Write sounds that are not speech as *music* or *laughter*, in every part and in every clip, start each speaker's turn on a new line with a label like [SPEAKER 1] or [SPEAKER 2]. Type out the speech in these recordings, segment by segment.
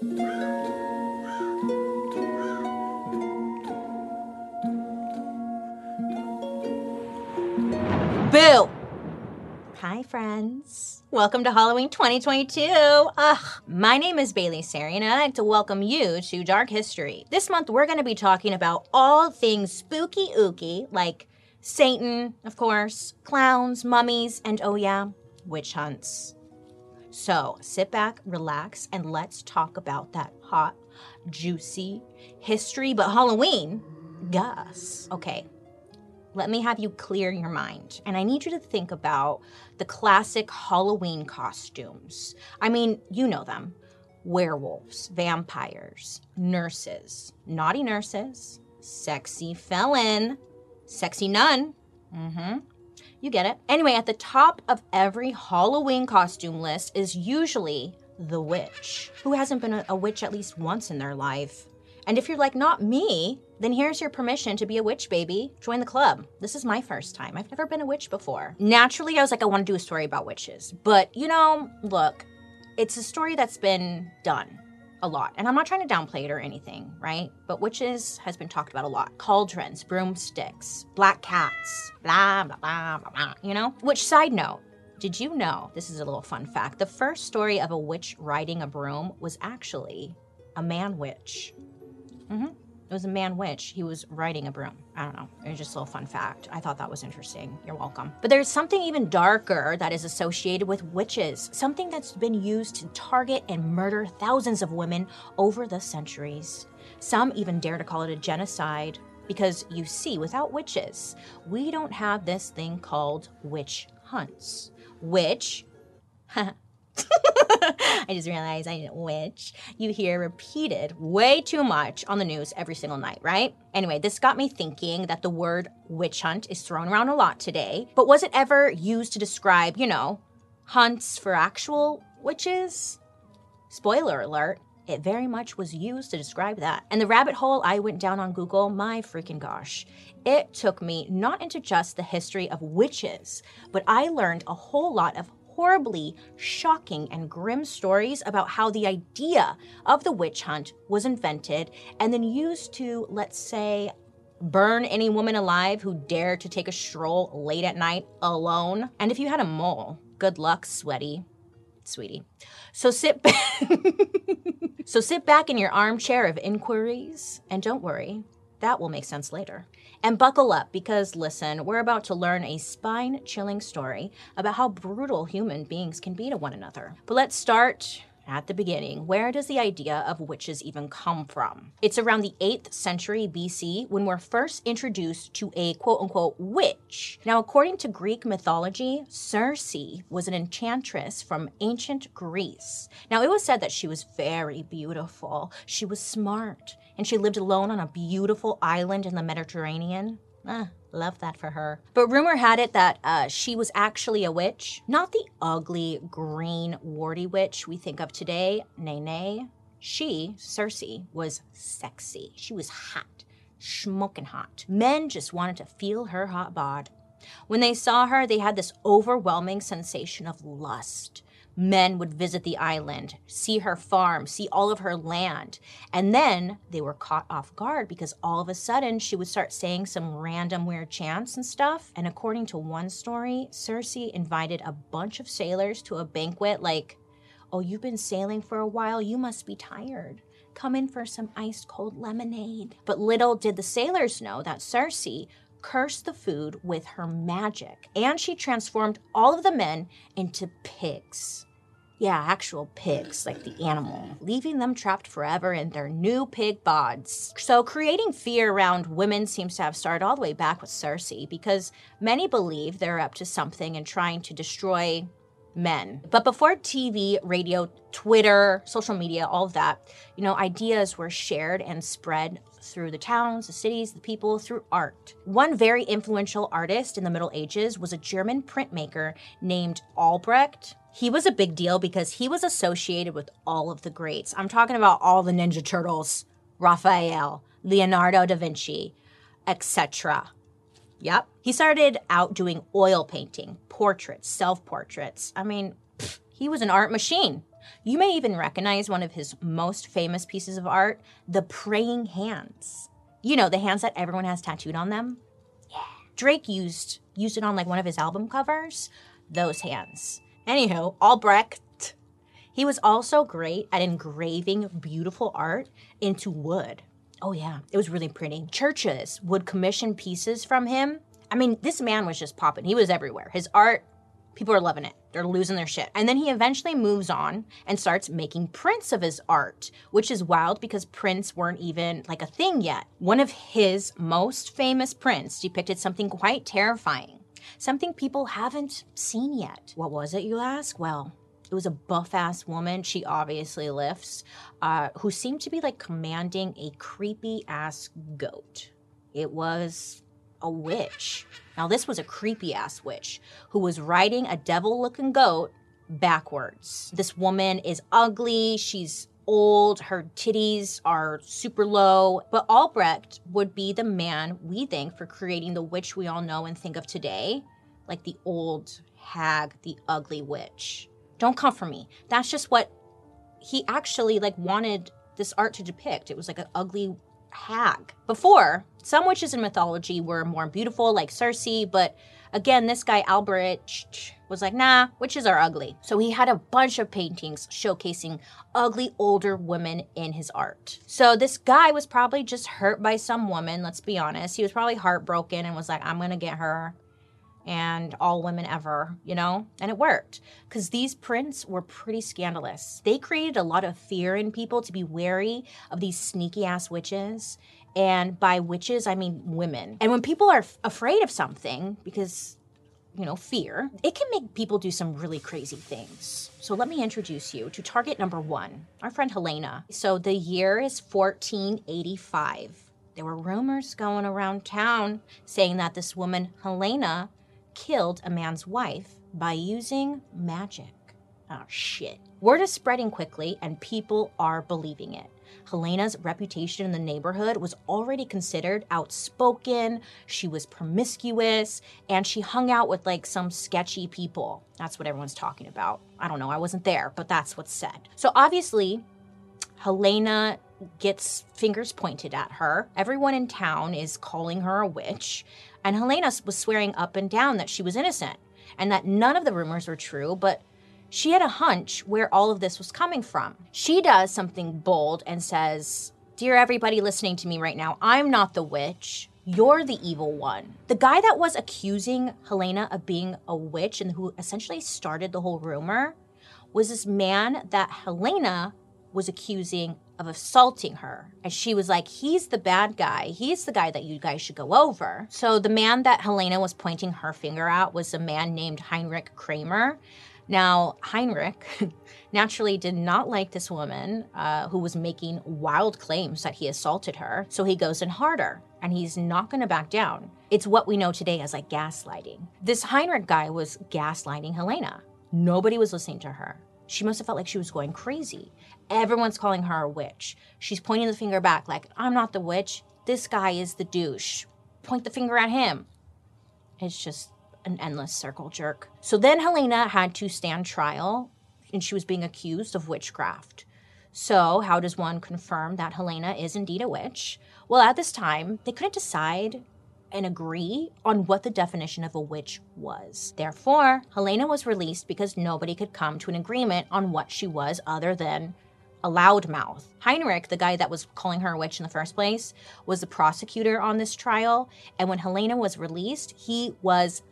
[SPEAKER 1] Boo! Hi, friends. Welcome to Halloween 2022. Ugh, my name is Bailey Sarian, and I'd like to welcome you to Dark History. This month, we're going to be talking about all things spooky ooky, like Satan, of course, clowns, mummies, and oh yeah, witch hunts. So sit back, relax, and let's talk about that hot, juicy history, but Halloween. Gus. Okay, let me have you clear your mind. And I need you to think about the classic Halloween costumes. I mean, you know them werewolves, vampires, nurses, naughty nurses, sexy felon, sexy nun. Mm hmm. You get it. Anyway, at the top of every Halloween costume list is usually the witch. Who hasn't been a, a witch at least once in their life? And if you're like, not me, then here's your permission to be a witch, baby. Join the club. This is my first time. I've never been a witch before. Naturally, I was like, I want to do a story about witches. But, you know, look, it's a story that's been done a lot. And I'm not trying to downplay it or anything, right? But witches has been talked about a lot. Cauldrons, broomsticks, black cats, blah, blah, blah, blah, blah, you know? Which, side note, did you know, this is a little fun fact, the first story of a witch riding a broom was actually a man witch. Mm-hmm. It was a man witch. He was riding a broom. I don't know. It was just a little fun fact. I thought that was interesting. You're welcome. But there's something even darker that is associated with witches, something that's been used to target and murder thousands of women over the centuries. Some even dare to call it a genocide because you see, without witches, we don't have this thing called witch hunts, which *laughs* *laughs* I just realized I didn't witch. You hear repeated way too much on the news every single night, right? Anyway, this got me thinking that the word witch hunt is thrown around a lot today, but was it ever used to describe, you know, hunts for actual witches? Spoiler alert, it very much was used to describe that. And the rabbit hole I went down on Google, my freaking gosh, it took me not into just the history of witches, but I learned a whole lot of horribly shocking and grim stories about how the idea of the witch hunt was invented and then used to, let's say, burn any woman alive who dared to take a stroll late at night alone. And if you had a mole, good luck, sweaty. Sweetie. So sit back. *laughs* so sit back in your armchair of inquiries and don't worry, that will make sense later. And buckle up because, listen, we're about to learn a spine chilling story about how brutal human beings can be to one another. But let's start at the beginning, where does the idea of witches even come from? It's around the 8th century BC when we're first introduced to a quote unquote witch. Now, according to Greek mythology, Circe was an enchantress from ancient Greece. Now, it was said that she was very beautiful, she was smart, and she lived alone on a beautiful island in the Mediterranean. Ah, love that for her. But rumor had it that uh, she was actually a witch, not the ugly, green, warty witch we think of today. Nay, nay. She, Circe, was sexy. She was hot, smoking hot. Men just wanted to feel her hot bod. When they saw her, they had this overwhelming sensation of lust men would visit the island, see her farm, see all of her land. And then they were caught off guard because all of a sudden she would start saying some random weird chants and stuff. And according to one story, Circe invited a bunch of sailors to a banquet like, Oh, you've been sailing for a while, you must be tired. Come in for some ice cold lemonade. But little did the sailors know that Circe cursed the food with her magic, and she transformed all of the men into pigs. Yeah, actual pigs, like the animal, leaving them trapped forever in their new pig bods. So, creating fear around women seems to have started all the way back with Circe because many believe they're up to something and trying to destroy men. But before TV, radio, Twitter, social media, all of that, you know, ideas were shared and spread through the towns, the cities, the people, through art. One very influential artist in the Middle Ages was a German printmaker named Albrecht. He was a big deal because he was associated with all of the greats. I'm talking about all the Ninja Turtles, Raphael, Leonardo da Vinci, etc. Yep. He started out doing oil painting, portraits, self portraits. I mean, pff, he was an art machine. You may even recognize one of his most famous pieces of art, the praying hands. You know, the hands that everyone has tattooed on them? Yeah. Drake used used it on like one of his album covers. Those hands. Anywho, Albrecht. He was also great at engraving beautiful art into wood. Oh yeah, it was really pretty. Churches would commission pieces from him. I mean, this man was just popping. He was everywhere. His art People are loving it. They're losing their shit. And then he eventually moves on and starts making prints of his art, which is wild because prints weren't even like a thing yet. One of his most famous prints depicted something quite terrifying, something people haven't seen yet. What was it, you ask? Well, it was a buff ass woman. She obviously lifts, uh, who seemed to be like commanding a creepy ass goat. It was a witch. Now, this was a creepy ass witch who was riding a devil looking goat backwards. This woman is ugly. She's old. Her titties are super low. But Albrecht would be the man we think for creating the witch we all know and think of today, like the old hag, the ugly witch. Don't come for me. That's just what he actually like wanted this art to depict. It was like an ugly hag. Before, some witches in mythology were more beautiful, like Circe, but again, this guy Albrecht was like, nah, witches are ugly. So he had a bunch of paintings showcasing ugly older women in his art. So this guy was probably just hurt by some woman, let's be honest. He was probably heartbroken and was like, I'm gonna get her and all women ever, you know? And it worked because these prints were pretty scandalous. They created a lot of fear in people to be wary of these sneaky ass witches. And by witches, I mean women. And when people are f- afraid of something, because you know, fear, it can make people do some really crazy things. So let me introduce you to target number one, our friend Helena. So the year is 1485. There were rumors going around town saying that this woman, Helena, killed a man's wife by using magic. Oh, shit. Word is spreading quickly, and people are believing it. Helena's reputation in the neighborhood was already considered outspoken, she was promiscuous, and she hung out with like some sketchy people. That's what everyone's talking about. I don't know, I wasn't there, but that's what's said. So obviously, Helena gets fingers pointed at her. Everyone in town is calling her a witch. And Helena was swearing up and down that she was innocent and that none of the rumors were true, but she had a hunch where all of this was coming from. She does something bold and says, Dear everybody listening to me right now, I'm not the witch. You're the evil one. The guy that was accusing Helena of being a witch and who essentially started the whole rumor was this man that Helena was accusing of assaulting her. And she was like, He's the bad guy. He's the guy that you guys should go over. So the man that Helena was pointing her finger at was a man named Heinrich Kramer. Now, Heinrich *laughs* naturally did not like this woman uh, who was making wild claims that he assaulted her. So he goes in harder and he's not going to back down. It's what we know today as like gaslighting. This Heinrich guy was gaslighting Helena. Nobody was listening to her. She must have felt like she was going crazy. Everyone's calling her a witch. She's pointing the finger back, like, I'm not the witch. This guy is the douche. Point the finger at him. It's just an endless circle jerk. So then Helena had to stand trial, and she was being accused of witchcraft. So, how does one confirm that Helena is indeed a witch? Well, at this time, they couldn't decide and agree on what the definition of a witch was. Therefore, Helena was released because nobody could come to an agreement on what she was other than a loudmouth. Heinrich, the guy that was calling her a witch in the first place, was the prosecutor on this trial. And when Helena was released, he was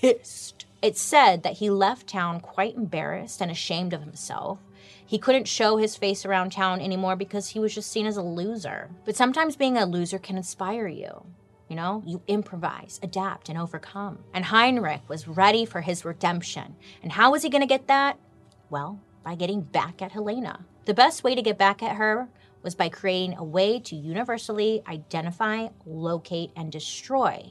[SPEAKER 1] pissed. It's said that he left town quite embarrassed and ashamed of himself. He couldn't show his face around town anymore because he was just seen as a loser. But sometimes being a loser can inspire you. You know, you improvise, adapt, and overcome. And Heinrich was ready for his redemption. And how was he going to get that? Well, by getting back at Helena. The best way to get back at her was by creating a way to universally identify, locate, and destroy.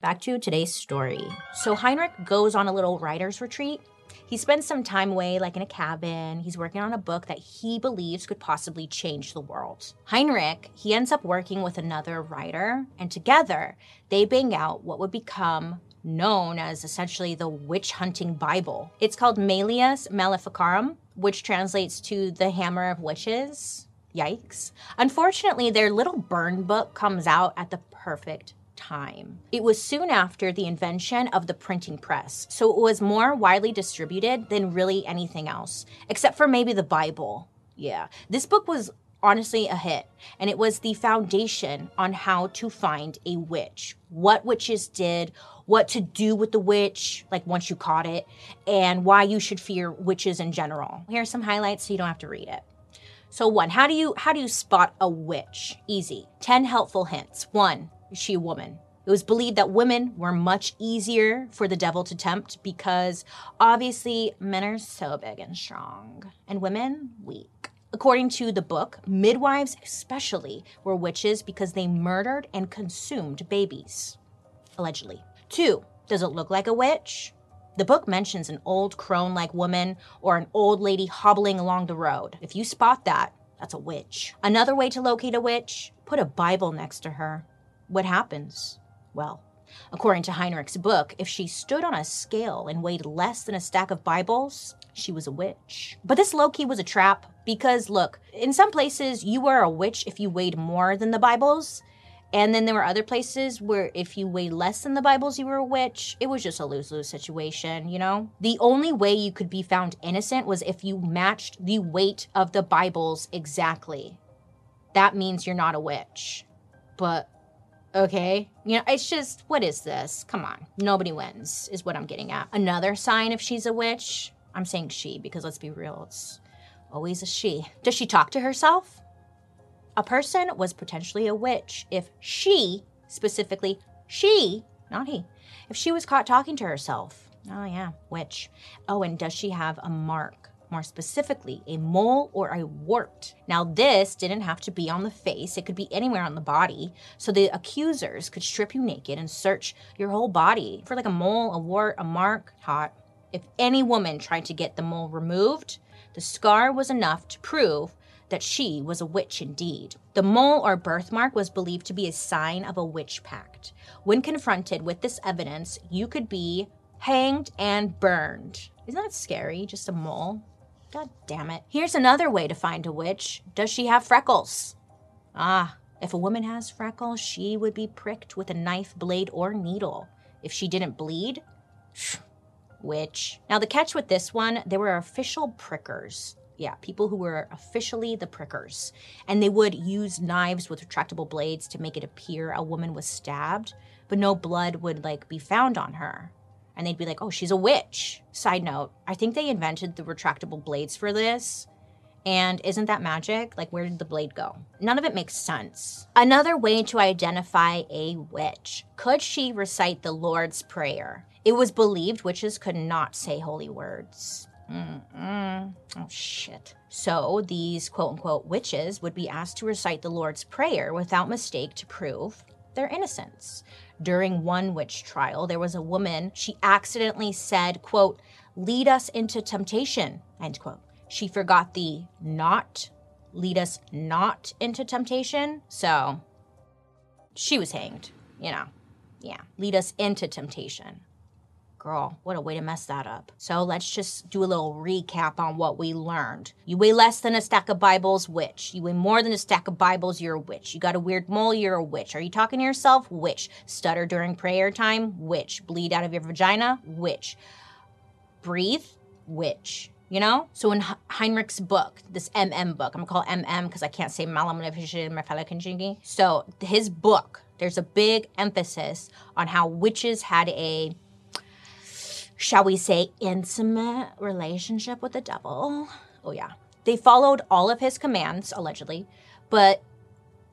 [SPEAKER 1] Back to today's story. So Heinrich goes on a little writer's retreat. He spends some time away, like in a cabin. He's working on a book that he believes could possibly change the world. Heinrich, he ends up working with another writer, and together they bang out what would become known as essentially the witch hunting Bible. It's called Malleus Maleficarum, which translates to the Hammer of Witches. Yikes. Unfortunately, their little burn book comes out at the perfect time. It was soon after the invention of the printing press, so it was more widely distributed than really anything else, except for maybe the Bible. Yeah, this book was honestly a hit, and it was the foundation on how to find a witch, what witches did, what to do with the witch, like once you caught it, and why you should fear witches in general. Here are some highlights so you don't have to read it. So one, how do you how do you spot a witch? Easy. 10 helpful hints. 1 is she a woman? It was believed that women were much easier for the devil to tempt because obviously men are so big and strong and women weak. According to the book, midwives especially were witches because they murdered and consumed babies, allegedly. Two, does it look like a witch? The book mentions an old crone like woman or an old lady hobbling along the road. If you spot that, that's a witch. Another way to locate a witch, put a Bible next to her. What happens? Well, according to Heinrich's book, if she stood on a scale and weighed less than a stack of Bibles, she was a witch. But this low key was a trap because, look, in some places you were a witch if you weighed more than the Bibles. And then there were other places where if you weighed less than the Bibles, you were a witch. It was just a lose lose situation, you know? The only way you could be found innocent was if you matched the weight of the Bibles exactly. That means you're not a witch. But Okay. You know, it's just, what is this? Come on. Nobody wins, is what I'm getting at. Another sign if she's a witch, I'm saying she because let's be real, it's always a she. Does she talk to herself? A person was potentially a witch if she, specifically she, not he, if she was caught talking to herself. Oh, yeah, witch. Oh, and does she have a mark? More specifically, a mole or a wart. Now, this didn't have to be on the face, it could be anywhere on the body. So the accusers could strip you naked and search your whole body for like a mole, a wart, a mark. Hot. If any woman tried to get the mole removed, the scar was enough to prove that she was a witch indeed. The mole or birthmark was believed to be a sign of a witch pact. When confronted with this evidence, you could be hanged and burned. Isn't that scary? Just a mole? God damn it. Here's another way to find a witch. Does she have freckles? Ah, if a woman has freckles, she would be pricked with a knife blade or needle. If she didn't bleed, witch. Now, the catch with this one, there were official prickers. Yeah, people who were officially the prickers. And they would use knives with retractable blades to make it appear a woman was stabbed, but no blood would like be found on her and they'd be like, oh, she's a witch. Side note, I think they invented the retractable blades for this. And isn't that magic? Like, where did the blade go? None of it makes sense. Another way to identify a witch could she recite the Lord's Prayer? It was believed witches could not say holy words. Mm-mm. Oh, shit. So these quote unquote witches would be asked to recite the Lord's Prayer without mistake to prove their innocence during one witch trial there was a woman she accidentally said quote lead us into temptation end quote. She forgot the not lead us not into temptation so she was hanged you know. Yeah lead us into temptation Girl, what a way to mess that up. So let's just do a little recap on what we learned. You weigh less than a stack of Bibles, witch. You weigh more than a stack of Bibles, you're a witch. You got a weird mole, you're a witch. Are you talking to yourself? Witch. Stutter during prayer time? Witch. Bleed out of your vagina? Witch. Breathe? Witch. You know? So in Heinrich's book, this MM book, I'm gonna call MM because I can't say Malamanavishin So his book, there's a big emphasis on how witches had a shall we say, intimate relationship with the devil. Oh, yeah. They followed all of his commands, allegedly, but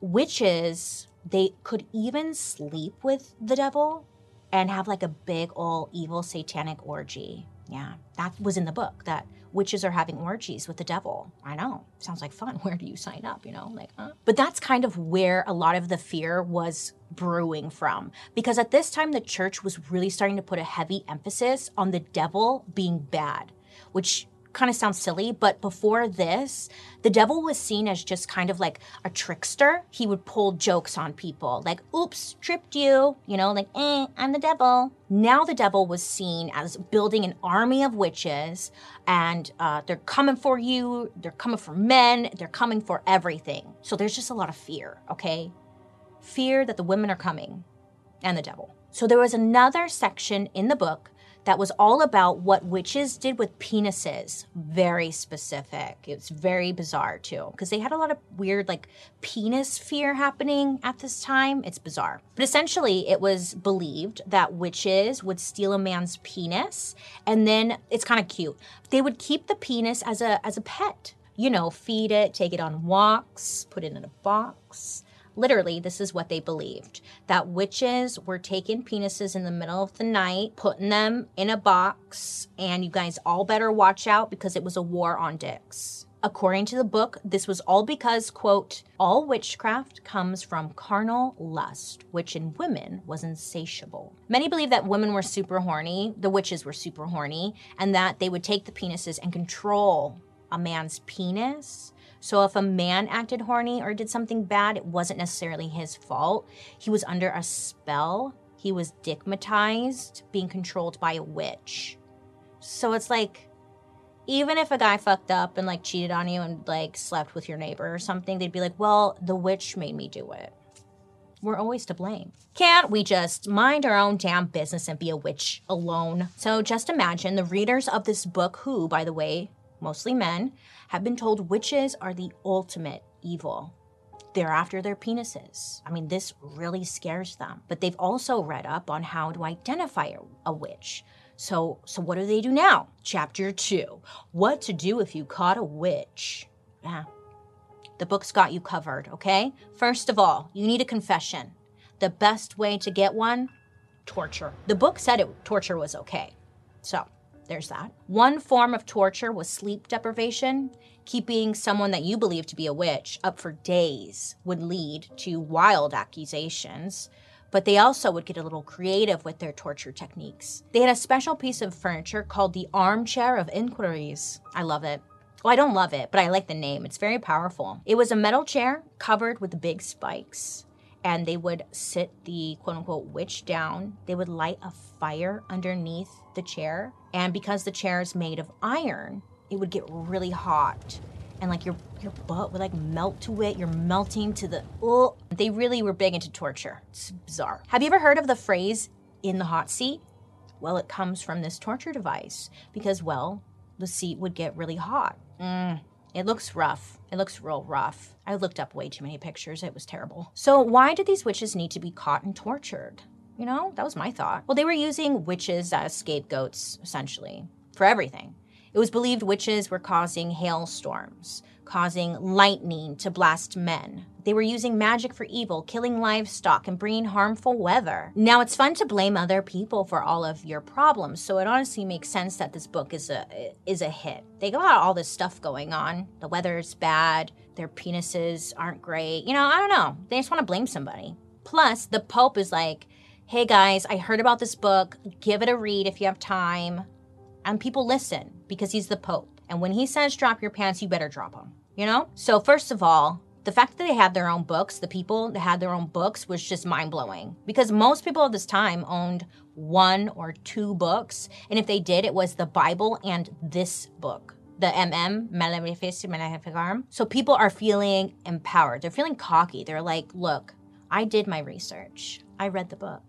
[SPEAKER 1] witches, they could even sleep with the devil and have like a big old evil satanic orgy. Yeah, that was in the book that witches are having orgies with the devil. I know. Sounds like fun. *laughs* Where do you sign up? You know, like, huh? But that's kind of where a lot of the fear was brewing from. Because at this time, the church was really starting to put a heavy emphasis on the devil being bad, which kind of sounds silly, but before this, the devil was seen as just kind of like a trickster. He would pull jokes on people, like, oops, tripped you, you know, like, eh, I'm the devil. Now the devil was seen as building an army of witches, and uh, they're coming for you, they're coming for men, they're coming for everything. So there's just a lot of fear, okay? Fear that the women are coming and the devil. So there was another section in the book that was all about what witches did with penises. Very specific. It's very bizarre too, because they had a lot of weird, like, penis fear happening at this time. It's bizarre. But essentially, it was believed that witches would steal a man's penis, and then it's kind of cute. They would keep the penis as a as a pet. You know, feed it, take it on walks, put it in a box literally, this is what they believed that witches were taking penises in the middle of the night, putting them in a box, and you guys all better watch out because it was a war on dicks. According to the book, this was all because, quote, all witchcraft comes from carnal lust, which in women was insatiable. Many believe that women were super horny, the witches were super horny, and that they would take the penises and control a man's penis so if a man acted horny or did something bad, it wasn't necessarily his fault. He was under a spell. He was digmatized, being controlled by a witch. So it's like, even if a guy fucked up and like cheated on you and like slept with your neighbor or something, they'd be like, well, the witch made me do it. We're always to blame. Can't we just mind our own damn business and be a witch alone? So just imagine the readers of this book, who, by the way, mostly men, have been told witches are the ultimate evil. They're after their penises. I mean, this really scares them. But they've also read up on how to identify a, witch. So, so what do they do now? Chapter two: What to do if you caught a witch? Yeah, the book's got you covered. Okay. First of all, you need a confession. The best way to get one: torture. The book said it torture was okay. So there's that. One form of torture was sleep deprivation. Keeping someone that you believe to be a witch up for days would lead to wild accusations. But they also would get a little creative with their torture techniques. They had a special piece of furniture called the Armchair of Inquiries. I love it. Well, I don't love it, but I like the name. It's very powerful. It was a metal chair covered with big spikes and they would sit the quote unquote witch down. They would light a fire underneath the chair. And because the chair is made of iron, it would get really hot. And like your your butt would like melt to it. You're melting to the oh. They really were big into torture. It's bizarre. Have you ever heard of the phrase in the hot seat? Well, it comes from this torture device because, well, the seat would get really hot. Mm, it looks rough. It looks real rough. I looked up way too many pictures. It was terrible. So, why did these witches need to be caught and tortured? You know, that was my thought. Well, they were using witches as scapegoats, essentially, for everything. It was believed witches were causing hailstorms, causing lightning to blast men. They were using magic for evil, killing livestock, and bringing harmful weather. Now, it's fun to blame other people for all of your problems, so it honestly makes sense that this book is a is a hit. They got all this stuff going on. The weather's bad, their penises aren't great. You know, I don't know. They just want to blame somebody. Plus, the Pope is like, hey guys, I heard about this book. Give it a read if you have time. And people listen because he's the Pope. And when he says drop your pants, you better drop them. You know? So, first of all, the fact that they had their own books, the people that had their own books, was just mind blowing because most people of this time owned one or two books. And if they did, it was the Bible and this book. The MM, Malefic Maleficarum. So people are feeling empowered. They're feeling cocky. They're like, look, I did my research. I read the book.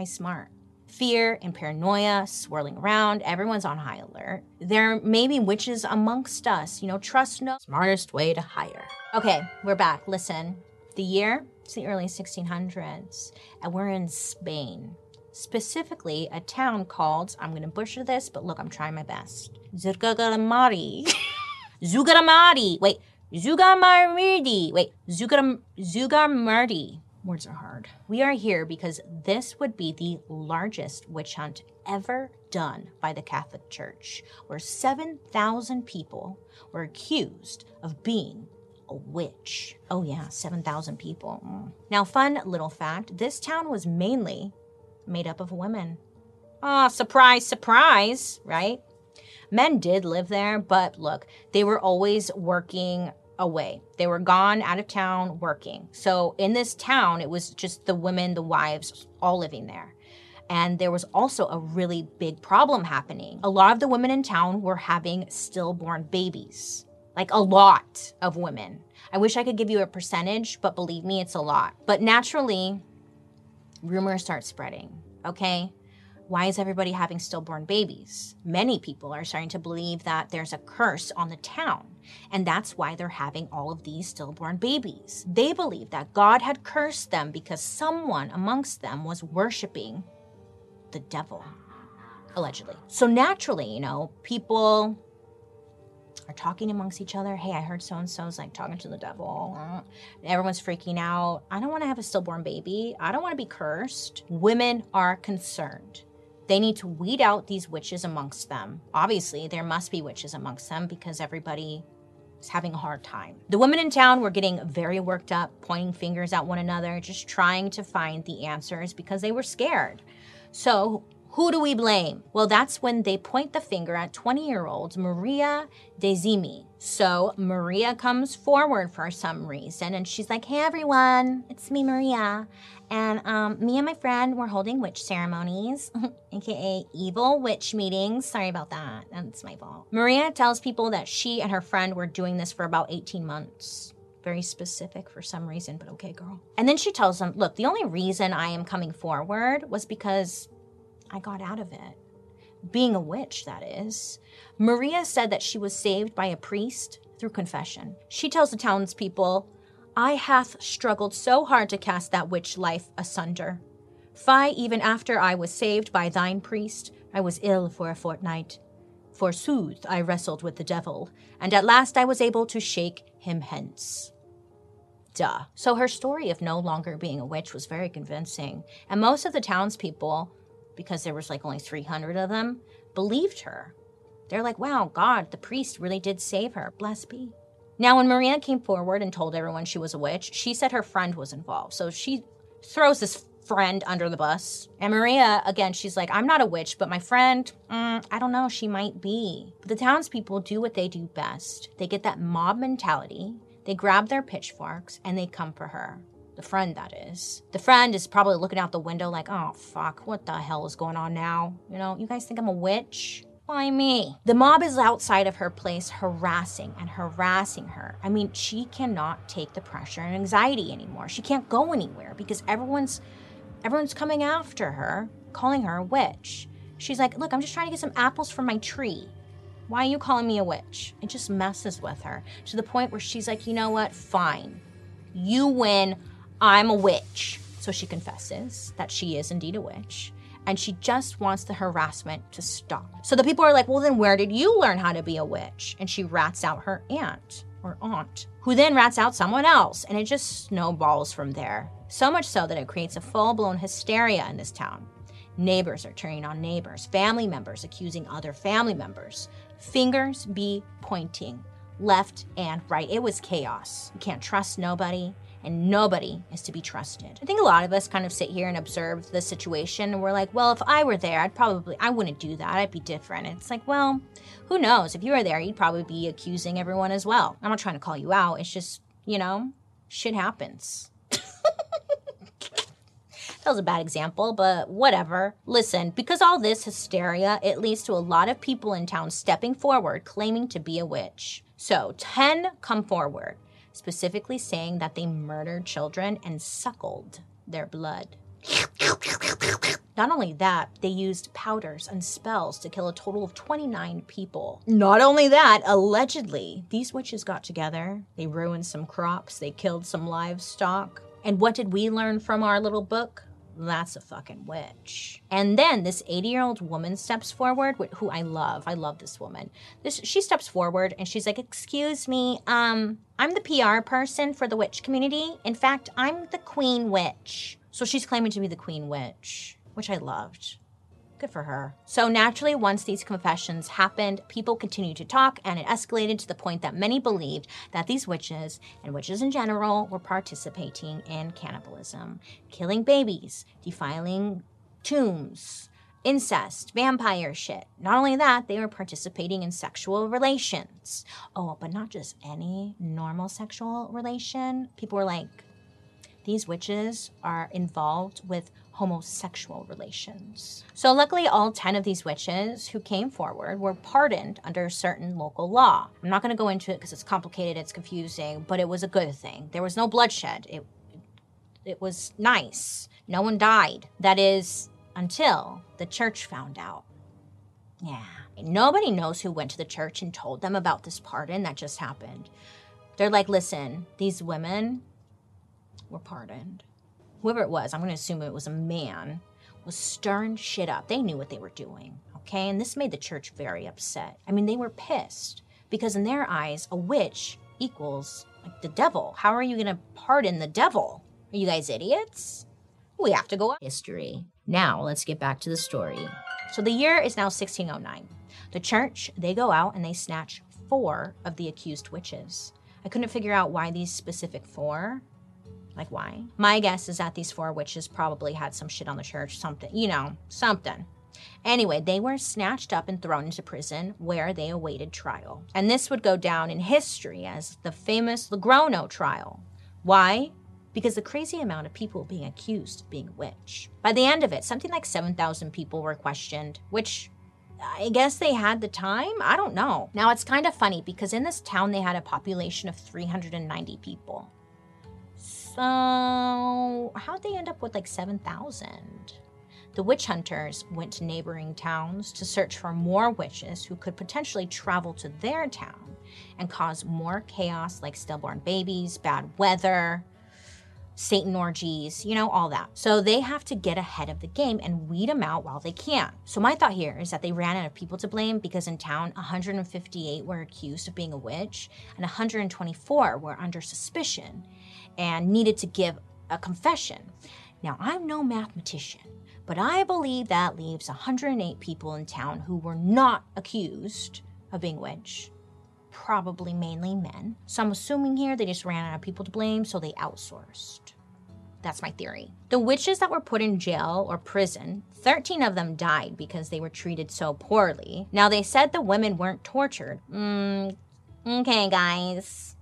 [SPEAKER 1] I smart. Fear and paranoia swirling around. Everyone's on high alert. There may be witches amongst us. You know, trust no smartest way to hire. Okay, we're back. Listen, the year it's the early 1600s, and we're in Spain. Specifically, a town called, I'm going to butcher this, but look, I'm trying my best. Zugaramari. *laughs* Zugaramari. Wait, Zugamardi. Wait, Zugaram, Zugamardi. Words are hard. We are here because this would be the largest witch hunt ever done by the Catholic Church, where 7,000 people were accused of being a witch. Oh, yeah, 7,000 people. Mm. Now, fun little fact this town was mainly made up of women. Ah, oh, surprise, surprise, right? Men did live there, but look, they were always working away. They were gone out of town working. So in this town, it was just the women, the wives, all living there. And there was also a really big problem happening. A lot of the women in town were having stillborn babies. Like a lot of women. I wish I could give you a percentage, but believe me, it's a lot. But naturally, rumors start spreading, okay? Why is everybody having stillborn babies? Many people are starting to believe that there's a curse on the town, and that's why they're having all of these stillborn babies. They believe that God had cursed them because someone amongst them was worshiping the devil, allegedly. So naturally, you know, people are talking amongst each other. Hey, I heard so and so's like talking to the devil. Everyone's freaking out. I don't want to have a stillborn baby. I don't want to be cursed. Women are concerned. They need to weed out these witches amongst them. Obviously, there must be witches amongst them because everybody is having a hard time. The women in town were getting very worked up, pointing fingers at one another, just trying to find the answers because they were scared. So, who do we blame? Well, that's when they point the finger at 20 year old Maria Dezimi. So Maria comes forward for some reason and she's like, Hey everyone, it's me, Maria. And um, me and my friend were holding witch ceremonies, *laughs* aka evil witch meetings. Sorry about that. That's my fault. Maria tells people that she and her friend were doing this for about 18 months very specific for some reason, but okay, girl. And then she tells them, look, the only reason I am coming forward was because I got out of it. Being a witch, that is. Maria said that she was saved by a priest through confession. She tells the townspeople, I hath struggled so hard to cast that witch life asunder. Fie, even after I was saved by thine priest, I was ill for a fortnight. Forsooth, I wrestled with the devil, and at last I was able to shake him hence. Duh. So her story of no longer being a witch was very convincing, and most of the townspeople because there was like only 300 of them, believed her. They're like, wow, God, the priest really did save her. Bless be. Now, when Maria came forward and told everyone she was a witch, she said her friend was involved. So she throws this friend under the bus. And Maria, again, she's like, I'm not a witch, but my friend, mm, I don't know, she might be. But the townspeople do what they do best. They get that mob mentality, they grab their pitchforks, and they come for her. The friend, that is. The friend is probably looking out the window like, oh, fuck, what the hell is going on now? You know, you guys think I'm a witch? Why me? The mob is outside of her place harassing and harassing her. I mean, she cannot take the pressure and anxiety anymore. She can't go anywhere because everyone's everyone's coming after her, calling her a witch. She's like, "Look, I'm just trying to get some apples from my tree. Why are you calling me a witch?" It just messes with her to the point where she's like, "You know what? Fine. You win. I'm a witch. So she confesses that she is indeed a witch and she just wants the harassment to stop. So the people are like, well, then where did you learn how to be a witch? And she rats out her aunt or aunt, who then rats out someone else, and it just snowballs from there. So much so that it creates a full blown hysteria in this town. Neighbors are turning on neighbors, family members accusing other family members. Fingers be pointing left and right. It was chaos. You can't trust nobody and nobody is to be trusted. I think a lot of us kind of sit here and observe the situation and we're like, well, if I were there, I'd probably, I wouldn't do that. I'd be different. And it's like, well, who knows? If you were there, you'd probably be accusing everyone as well. I'm not trying to call you out. It's just, you know, shit happens. *laughs* That was a bad example, but whatever. Listen, because all this hysteria, it leads to a lot of people in town stepping forward claiming to be a witch. So, 10 come forward, specifically saying that they murdered children and suckled their blood. Not only that, they used powders and spells to kill a total of 29 people. Not only that, allegedly, these witches got together, they ruined some crops, they killed some livestock. And what did we learn from our little book? That's a fucking witch. And then this 80 year old woman steps forward, who I love. I love this woman. This she steps forward and she's like, "Excuse me, um, I'm the PR person for the witch community. In fact, I'm the queen witch." So she's claiming to be the queen witch, which I loved. Good for her. So naturally, once these confessions happened, people continued to talk, and it escalated to the point that many believed that these witches, and witches in general, were participating in cannibalism, killing babies, defiling tombs, incest, vampire shit. Not only that, they were participating in sexual relations. Oh, but not just any normal sexual relation. People were like, these witches are involved with homosexual relations. So, luckily, all 10 of these witches who came forward were pardoned under a certain local law. I'm not going to go into it because it's complicated, it's confusing, but it was a good thing. There was no bloodshed. It, it was nice. No one died. That is, until the church found out. Yeah. Nobody knows who went to the church and told them about this pardon that just happened. They're like, listen, these women were pardoned whoever it was, I'm going to assume it was a man, was stirring shit up. They knew what they were doing, okay? And this made the church very upset. I mean, they were pissed because in their eyes, a witch equals like the devil. How are you going to pardon the devil? Are you guys idiots? We have to go history. Now, let's get back to the story. So the year is now 1609. The church, they go out and they snatch four of the accused witches. I couldn't figure out why these specific four, like, why? My guess is that these four witches probably had some shit on the church, something, you know, something. Anyway, they were snatched up and thrown into prison where they awaited trial. And this would go down in history as the famous Logrono trial. Why? Because the crazy amount of people being accused of being a witch. By the end of it, something like 7,000 people were questioned, which I guess they had the time. I don't know. Now, it's kind of funny because in this town, they had a population of 390 people. So, how'd they end up with like 7,000? The witch hunters went to neighboring towns to search for more witches who could potentially travel to their town and cause more chaos like stillborn babies, bad weather, Satan orgies, you know, all that. So they have to get ahead of the game and weed them out while they can. So my thought here is that they ran out of people to blame because in town, 158 were accused of being a witch and 124 were under suspicion and needed to give a confession. Now, I'm no mathematician, but I believe that leaves 108 people in town who were not accused of being witch, probably mainly men. So I'm assuming here they just ran out of people to blame, so they outsourced. That's my theory. The witches that were put in jail or prison, 13 of them died because they were treated so poorly. Now, they said the women weren't tortured. Mm, okay, guys.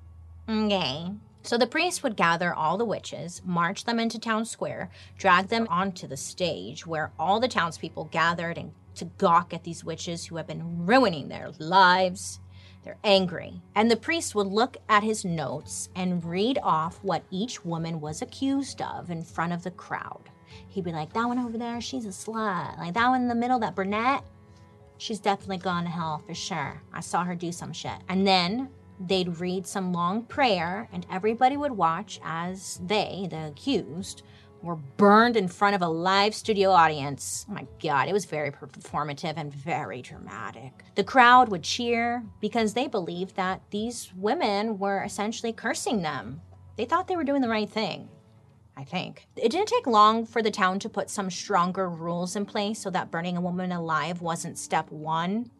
[SPEAKER 1] Okay. So the priest would gather all the witches, march them into town square, drag them onto the stage where all the townspeople gathered and to gawk at these witches who have been ruining their lives. They're angry. And the priest would look at his notes and read off what each woman was accused of in front of the crowd. He'd be like, That one over there, she's a slut. Like that one in the middle, that brunette, she's definitely gone to hell for sure. I saw her do some shit. And then they'd read some long prayer, and everybody would watch as they, the accused, were burned in front of a live studio audience. Oh my God, it was very performative and very dramatic. The crowd would cheer because they believed that these women were essentially cursing them. They thought they were doing the right thing. I think. It didn't take long for the town to put some stronger rules in place so that burning a woman alive wasn't step one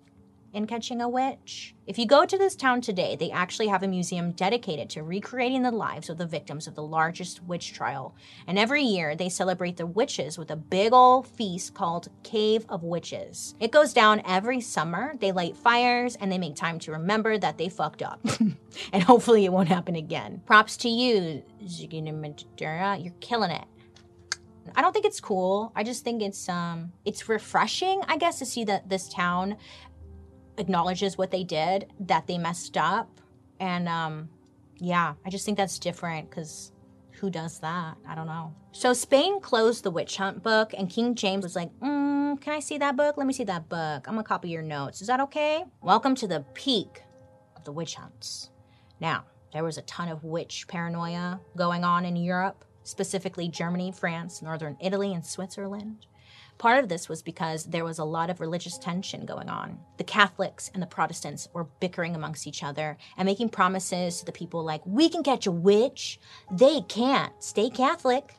[SPEAKER 1] in catching a witch. If you go to this town today, they actually have a museum dedicated to recreating the lives of the victims of the largest witch trial. And every year they celebrate the witches with a big old feast called Cave of Witches. It goes down every summer. They light fires and they make time to remember that they fucked up. *laughs* and hopefully it won't happen again. Props to you, Ziggy You're killing it. I don't think it's cool. I just think it's um it's refreshing, I guess, to see that this town acknowledges what they did, that they messed up. And um yeah, I just think that's different because who does that? I don't know. So Spain closed the witch hunt book, and King James was like, mm, Can I see that book? Let me see that book. I'm gonna copy your notes. Is that okay? Welcome to the peak of the witch hunts. Now, there was a ton of witch paranoia going on in Europe, specifically Germany, France, northern Italy, and Switzerland. Part of this was because there was a lot of religious tension going on. The Catholics and the Protestants were bickering amongst each other and making promises to the people like, we can catch a witch. They can't. Stay Catholic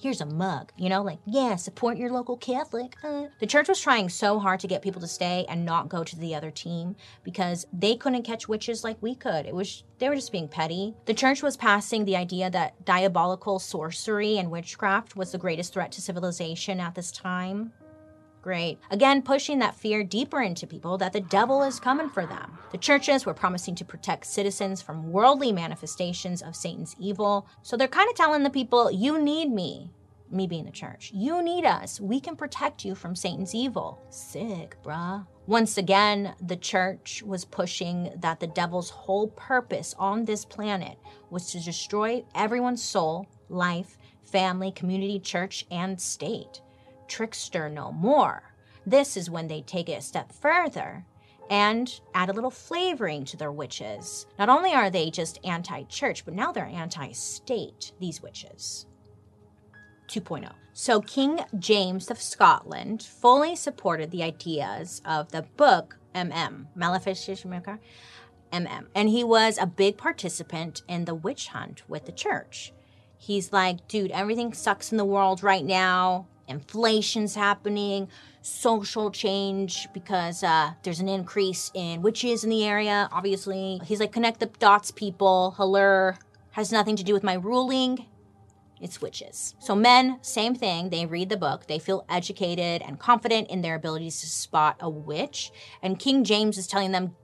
[SPEAKER 1] here's a mug, you know, like, yeah, support your local Catholic. The church was trying so hard to get people to stay and not go to the other team because they couldn't catch witches like we could. It was, they were just being petty. The church was passing the idea that diabolical sorcery and witchcraft was the greatest threat to civilization at this time. Great. Again, pushing that fear deeper into people that the devil is coming for them. The churches were promising to protect citizens from worldly manifestations of Satan's evil. So they're kind of telling the people, you need me. Me being the church. You need us. We can protect you from Satan's evil. Sick, bruh. Once again, the church was pushing that the devil's whole purpose on this planet was to destroy everyone's soul, life, family, community, church, and state trickster no more. This is when they take it a step further and add a little flavoring to their witches. Not only are they just anti church, but now they're anti state, these witches. 2.0. So King James of Scotland fully supported the ideas of the book MM, Maleficent MM, and he was a big participant in the witch hunt with the church. He's like, dude, everything sucks in the world right now inflation's happening, social change because uh, there's an increase in witches in the area. Obviously, he's like, connect the dots, people. Halur has nothing to do with my ruling. It's witches. So, men, same thing. They read the book, they feel educated and confident in their abilities to spot a witch. And King James is telling them,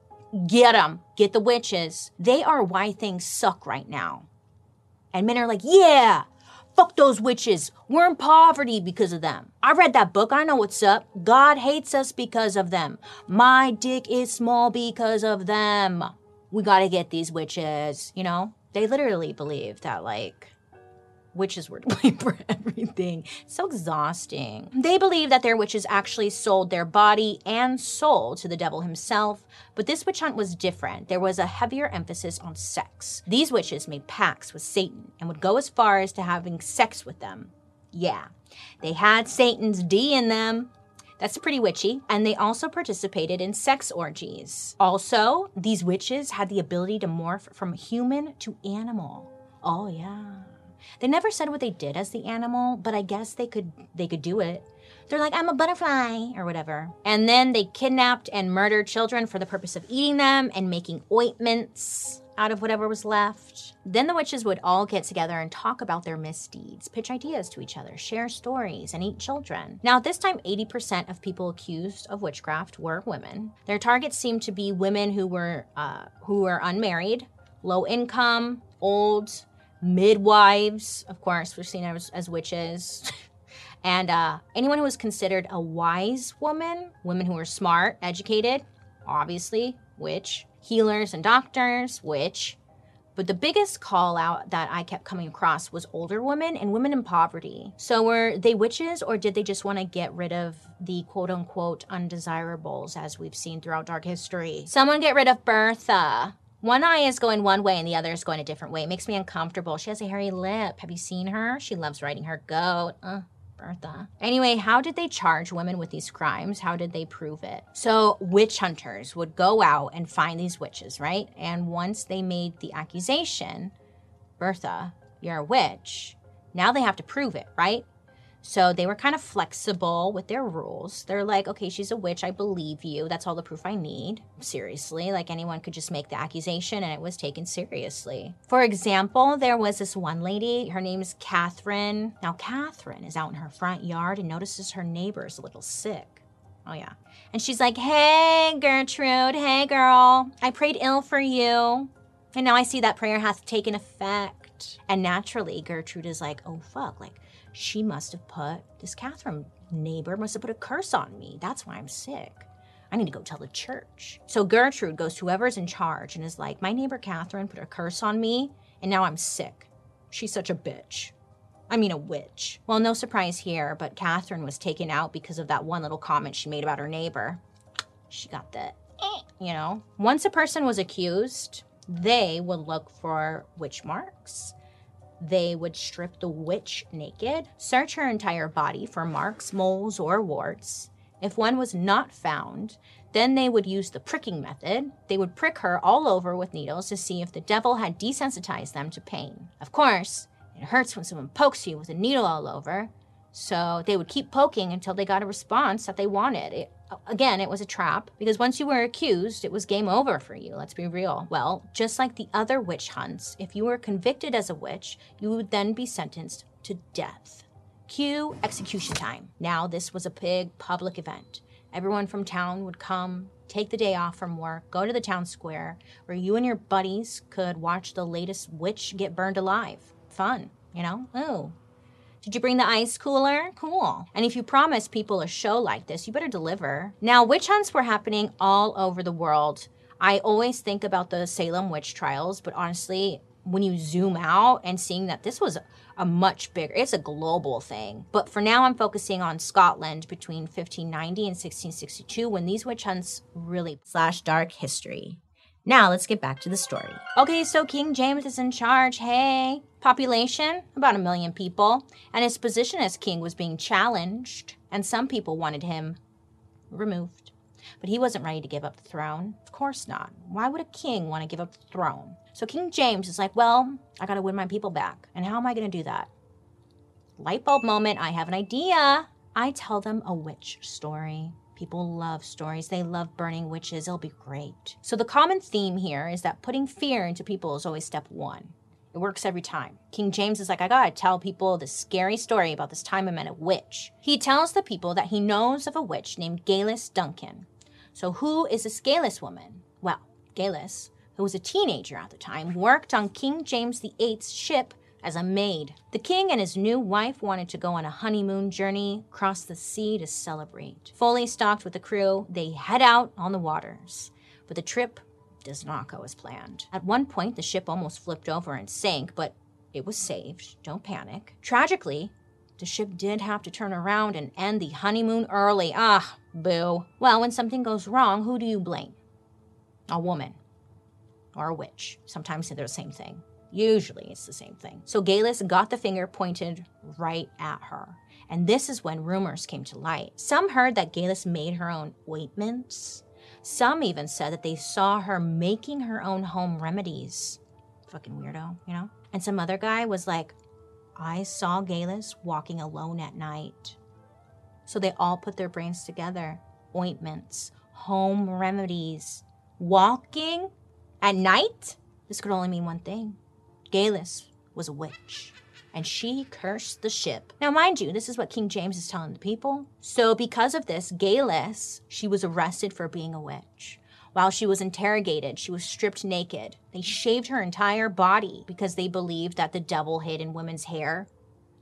[SPEAKER 1] get them, get the witches. They are why things suck right now. And men are like, yeah, Fuck those witches. We're in poverty because of them. I read that book. I know what's up. God hates us because of them. My dick is small because of them. We gotta get these witches. You know? They literally believe that, like, witches were to *laughs* blame for everything. So exhausting. They believe that their witches actually sold their body and soul to the devil himself, but this witch hunt was different. There was a heavier emphasis on sex. These witches made pacts with Satan and would go as far as to having sex with them. Yeah, they had Satan's D in them. That's pretty witchy. And they also participated in sex orgies. Also, these witches had the ability to morph from human to animal. Oh, yeah. They never said what they did as the animal, but I guess they could they could do it. They're like, I'm a butterfly or whatever. And then they kidnapped and murdered children for the purpose of eating them and making ointments out of whatever was left. Then the witches would all get together and talk about their misdeeds, pitch ideas to each other, share stories, and eat children. Now, at this time, 80% of people accused of witchcraft were women. Their targets seemed to be women who were uh, who were unmarried, low income, old, midwives, of course, were seen as, as witches. *laughs* and uh, anyone who was considered a wise woman, women who were smart, educated, obviously, witch. Healers and doctors, witch. But the biggest call out that I kept coming across was older women and women in poverty. So were they witches or did they just want to get rid of the quote unquote undesirables as we've seen throughout dark history? Someone get rid of Bertha. One eye is going one way and the other is going a different way. It makes me uncomfortable. She has a hairy lip. Have you seen her? She loves riding her goat. Uh, Bertha. Anyway, how did they charge women with these crimes? How did they prove it? So, witch hunters would go out and find these witches, right? And once they made the accusation, Bertha, you're a witch, now they have to prove it, right? So they were kind of flexible with their rules. They're like, okay, she's a witch. I believe you. That's all the proof I need. Seriously, like anyone could just make the accusation and it was taken seriously. For example, there was this one lady. Her name is Catherine. Now, Catherine is out in her front yard and notices her neighbor is a little sick. Oh, yeah. And she's like, hey, Gertrude. Hey, girl. I prayed ill for you. And now I see that prayer hath taken effect. And naturally, Gertrude is like, oh fuck, like she must have put this Catherine neighbor must have put a curse on me. That's why I'm sick. I need to go tell the church. So Gertrude goes to whoever's in charge and is like, my neighbor Catherine put a curse on me, and now I'm sick. She's such a bitch. I mean, a witch. Well, no surprise here, but Catherine was taken out because of that one little comment she made about her neighbor. She got the, eh, you know. Once a person was accused, they would look for witch marks. They would strip the witch naked, search her entire body for marks, moles, or warts. If one was not found, then they would use the pricking method. They would prick her all over with needles to see if the devil had desensitized them to pain. Of course, it hurts when someone pokes you with a needle all over. So they would keep poking until they got a response that they wanted. It, again, it was a trap because once you were accused, it was game over for you. Let's be real. Well, just like the other witch hunts, if you were convicted as a witch, you would then be sentenced to death. Cue execution time. Now, this was a big public event. Everyone from town would come, take the day off from work, go to the town square, where you and your buddies could watch the latest witch get burned alive fun, you know? Ooh. Did you bring the ice cooler? Cool. And if you promise people a show like this, you better deliver. Now, witch hunts were happening all over the world. I always think about the Salem witch trials, but honestly, when you zoom out and seeing that this was a much bigger, it's a global thing. But for now, I'm focusing on Scotland between 1590 and 1662 when these witch hunts really slash dark history. Now let's get back to the story. Okay, so King James is in charge. Hey, population about a million people, and his position as king was being challenged, and some people wanted him removed. But he wasn't ready to give up the throne. Of course not. Why would a king want to give up the throne? So King James is like, well, I got to win my people back. And how am I going to do that? Light bulb moment. I have an idea. I tell them a witch story. People love stories. They love burning witches. It'll be great. So, the common theme here is that putting fear into people is always step one. It works every time. King James is like, I gotta tell people this scary story about this time I met a witch. He tells the people that he knows of a witch named Geillis Duncan. So, who is this Geillis woman? Well, Geillis, who was a teenager at the time, worked on King James VIII's ship as a maid. The king and his new wife wanted to go on a honeymoon journey across the sea to celebrate. Fully stocked with the crew, they head out on the waters. But the trip does not go as planned. At one point, the ship almost flipped over and sank, but it was saved. Don't panic. Tragically, the ship did have to turn around and end the honeymoon early. Ah, boo. Well, when something goes wrong, who do you blame? A woman or a witch. Sometimes they're the same thing. Usually it's the same thing. So Geillis got the finger pointed right at her. And this is when rumors came to light. Some heard that Geillis made her own ointments. Some even said that they saw her making her own home remedies. Fucking weirdo, you know? And some other guy was like, I saw Geillis walking alone at night. So they all put their brains together. Ointments, home remedies, walking at night? This could only mean one thing Geillis was a witch, and she cursed the ship. Now, mind you, this is what King James is telling the people. So, because of this, Geillis, she was arrested for being a witch. While she was interrogated, she was stripped naked. They shaved her entire body because they believed that the devil hid in women's hair.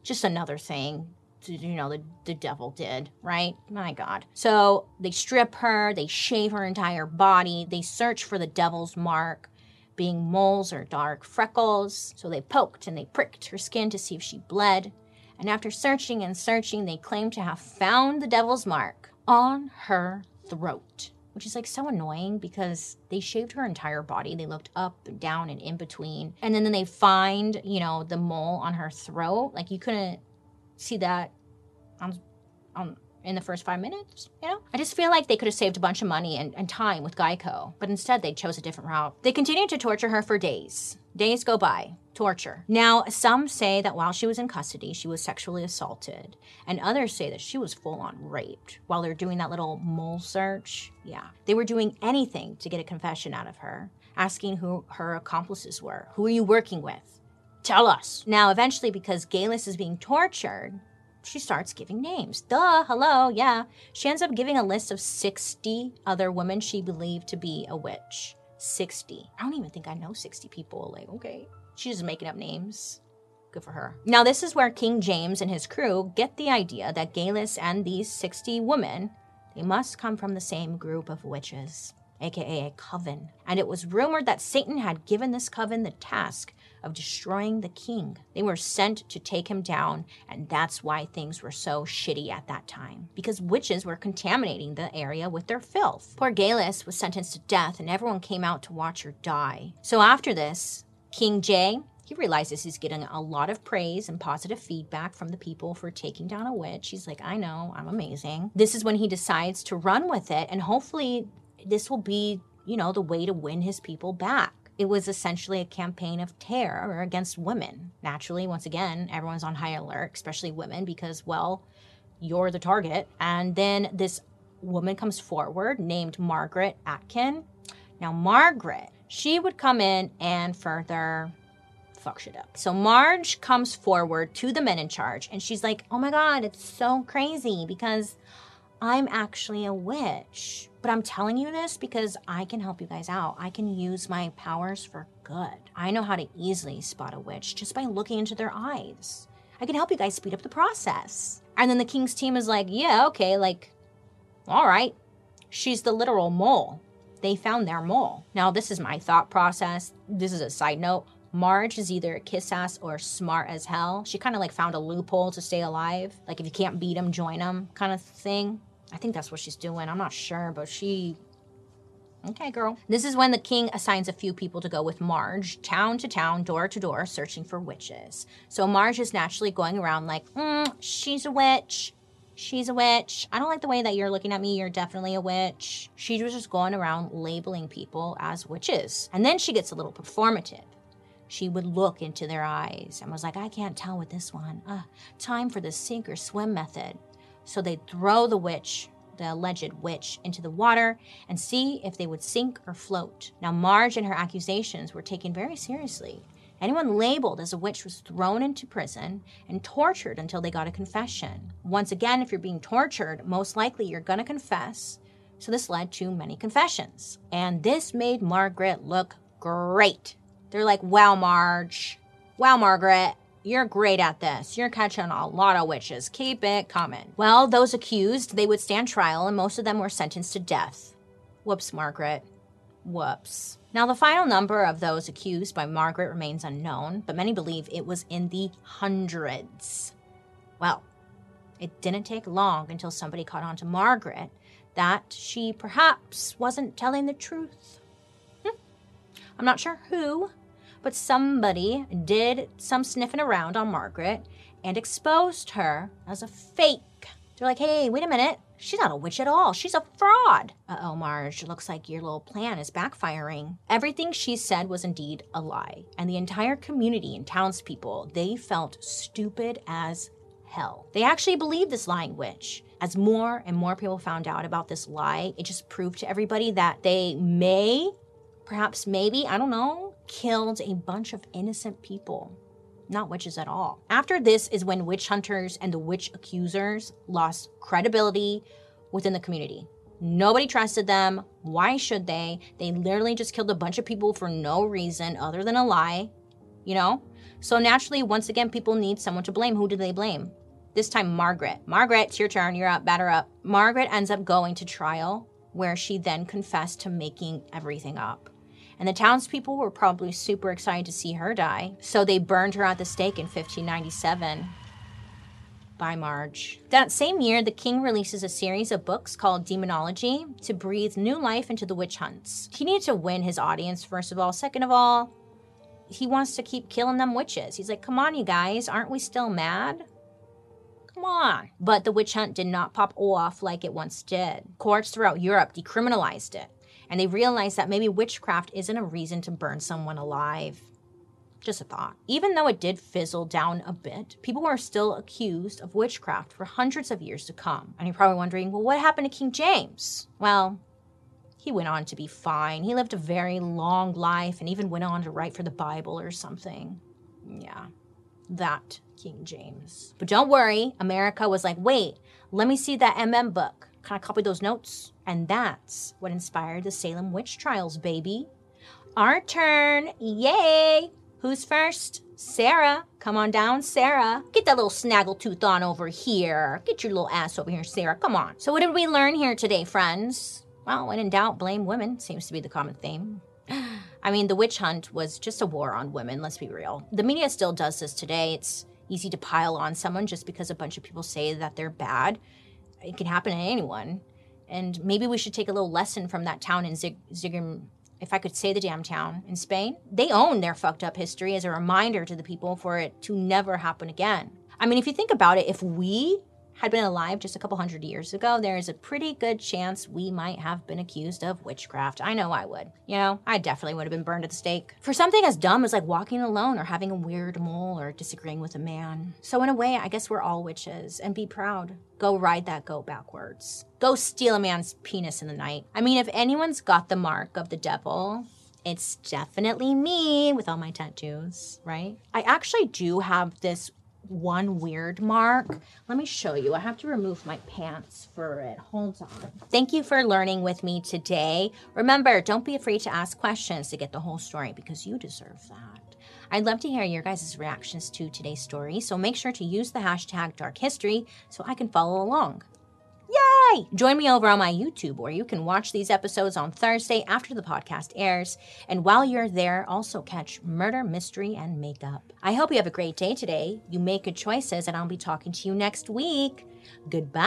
[SPEAKER 1] Just another thing you know the, the devil did right my god so they strip her they shave her entire body they search for the devil's mark being moles or dark freckles. So they poked and they pricked her skin to see if she bled. And after searching and searching, they claimed to have found the devil's mark on her throat, which is like so annoying because they shaved her entire body. They looked up and down and in between. And then, then they find, you know, the mole on her throat. Like you couldn't see that on, on in the first five minutes, you know? I just feel like they could have saved a bunch of money and, and time with Geico, but instead they chose a different route. They continued to torture her for days. Days go by. Torture. Now, some say that while she was in custody, she was sexually assaulted, and others say that she was full on raped while they're doing that little mole search. Yeah. They were doing anything to get a confession out of her, asking who her accomplices were. Who are you working with? Tell us. Now, eventually, because Geillis is being tortured, she starts giving names. Duh, hello, yeah. She ends up giving a list of 60 other women she believed to be a witch. 60. I don't even think I know 60 people. Like, okay. She's just making up names. Good for her. Now, this is where King James and his crew get the idea that Geillis and these 60 women, they must come from the same group of witches, aka a coven. And it was rumored that Satan had given this coven the task of destroying the king. They were sent to take him down, and that's why things were so shitty at that time. Because witches were contaminating the area with their filth. Poor Geillis was sentenced to death, and everyone came out to watch her die. So after this, King Jay he realizes he's getting a lot of praise and positive feedback from the people for taking down a witch. He's like, I know, I'm amazing. This is when he decides to run with it, and hopefully, this will be, you know, the way to win his people back. It was essentially a campaign of terror against women. Naturally, once again, everyone's on high alert, especially women, because, well, you're the target. And then this woman comes forward named Margaret Aitken. Now, Margaret, she would come in and further fuck shit up. So Marge comes forward to the men in charge and she's like, oh my God, it's so crazy because I'm actually a witch. But I'm telling you this because I can help you guys out. I can use my powers for good. I know how to easily spot a witch just by looking into their eyes. I can help you guys speed up the process. And then the king's team is like, yeah, okay, like, all right. She's the literal mole. They found their mole. Now, this is my thought process. This is a side note. Marge is either a kiss ass or smart as hell. She kind of like found a loophole to stay alive. Like if you can't beat them, join them kind of thing. I think that's what she's doing. I'm not sure, but she. Okay, girl. This is when the king assigns a few people to go with Marge, town to town, door to door, searching for witches. So Marge is naturally going around like, mm, she's a witch. She's a witch. I don't like the way that you're looking at me. You're definitely a witch. She was just going around labeling people as witches. And then she gets a little performative she would look into their eyes and was like, I can't tell with this one. Uh, time for the sink or swim method. So they'd throw the witch, the alleged witch, into the water and see if they would sink or float. Now, Marge and her accusations were taken very seriously. Anyone labeled as a witch was thrown into prison and tortured until they got a confession. Once again, if you're being tortured, most likely you're going to confess. So this led to many confessions. And this made Margaret look great. They're like, wow, Marge. Wow, Margaret. You're great at this. You're catching a lot of witches. Keep it coming. Well, those accused, they would stand trial, and most of them were sentenced to death. Whoops, Margaret. Whoops. Now, the final number of those accused by Margaret remains unknown, but many believe it was in the hundreds. Well, it didn't take long until somebody caught on to Margaret that she perhaps wasn't telling the truth. Hm. I'm not sure who, but somebody did some sniffing around on Margaret and exposed her as a fake. They're like, hey, wait a minute. She's not a witch at all. She's a fraud. Uh oh, Marge. Looks like your little plan is backfiring. Everything she said was indeed a lie. And the entire community and townspeople, they felt stupid as hell. They actually believed this lying witch. As more and more people found out about this lie, it just proved to everybody that they may, perhaps maybe, I don't know, killed a bunch of innocent people, not witches at all. After this is when witch hunters and the witch accusers lost credibility within the community. Nobody trusted them. Why should they? They literally just killed a bunch of people for no reason other than a lie, you know? So naturally, once again, people need someone to blame. Who do they blame? This time, Margaret. Margaret, it's your turn. You're up. Batter up. Margaret ends up going to trial, where she then confessed to making everything up and the townspeople were probably super excited to see her die. So they burned her at the stake in 1597 by Marge. That same year, the king releases a series of books called Demonology to breathe new life into the witch hunts. He needed to win his audience, first of all. Second of all, he wants to keep killing them witches. He's like, come on, you guys, aren't we still mad? Come on. But the witch hunt did not pop off like it once did. Courts throughout Europe decriminalized it and they realized that maybe witchcraft isn't a reason to burn someone alive. Just a thought. Even though it did fizzle down a bit, people were still accused of witchcraft for hundreds of years to come. And you're probably wondering, well, what happened to King James? Well, he went on to be fine. He lived a very long life and even went on to write for the Bible or something. Yeah, that King James. But don't worry, America was like, wait, let me see that MM book. Kind of copy those notes? And that's what inspired the Salem witch trials, baby. Our turn. Yay! Who's first? Sarah. Come on down, Sarah. Get that little snaggletooth on over here. Get your little ass over here, Sarah. Come on. So, what did we learn here today, friends? Well, when in doubt, blame women seems to be the common theme. *gasps* I mean, the witch hunt was just a war on women, let's be real. The media still does this today. It's easy to pile on someone just because a bunch of people say that they're bad. It can happen to anyone. And maybe we should take a little lesson from that town in Zig, Zigam, if I could say the damn town, in Spain. They own their fucked up history as a reminder to the people for it to never happen again. I mean, if you think about it, if we had been alive just a couple hundred years ago, there is a pretty good chance we might have been accused of witchcraft. I know I would. You know, I definitely would have been burned at the stake. For something as dumb as like walking alone or having a weird mole or disagreeing with a man. So, in a way, I guess we're all witches and be proud. Go ride that goat backwards. Go steal a man's penis in the night. I mean, if anyone's got the mark of the devil, it's definitely me with all my tattoos, right? I actually do have this one weird mark. Let me show you. I have to remove my pants for it. Hold on. Thank you for learning with me today. Remember, don't be afraid to ask questions to get the whole story because you deserve that. I'd love to hear your guys' reactions to today's story, so make sure to use the hashtag dark history so I can follow along. Yay! Join me over on my YouTube where you can watch these episodes on Thursday after the podcast airs. And while you're there, also catch Murder, Mystery, and Makeup. I hope you have a great day today. You make good choices, and I'll be talking to you next week. Goodbye.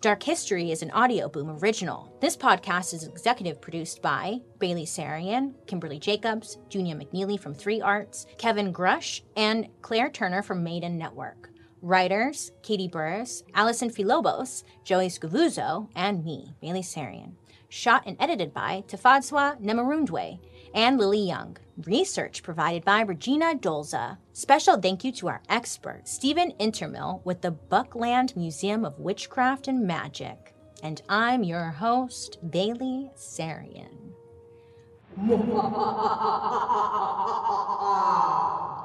[SPEAKER 1] Dark History is an Audioboom original. This podcast is executive produced by Bailey Sarian, Kimberly Jacobs, Junia McNeely from Three Arts, Kevin Grush, and Claire Turner from Maiden Network. Writers Katie Burris, Allison Filobos, Joey Scavuzzo, and me, Bailey Sarian. Shot and edited by Tafadzwa Nemarundwe and Lily Young. Research provided by Regina Dolza. Special thank you to our expert, Stephen Intermill, with the Buckland Museum of Witchcraft and Magic. And I'm your host, Bailey Sarian. *laughs*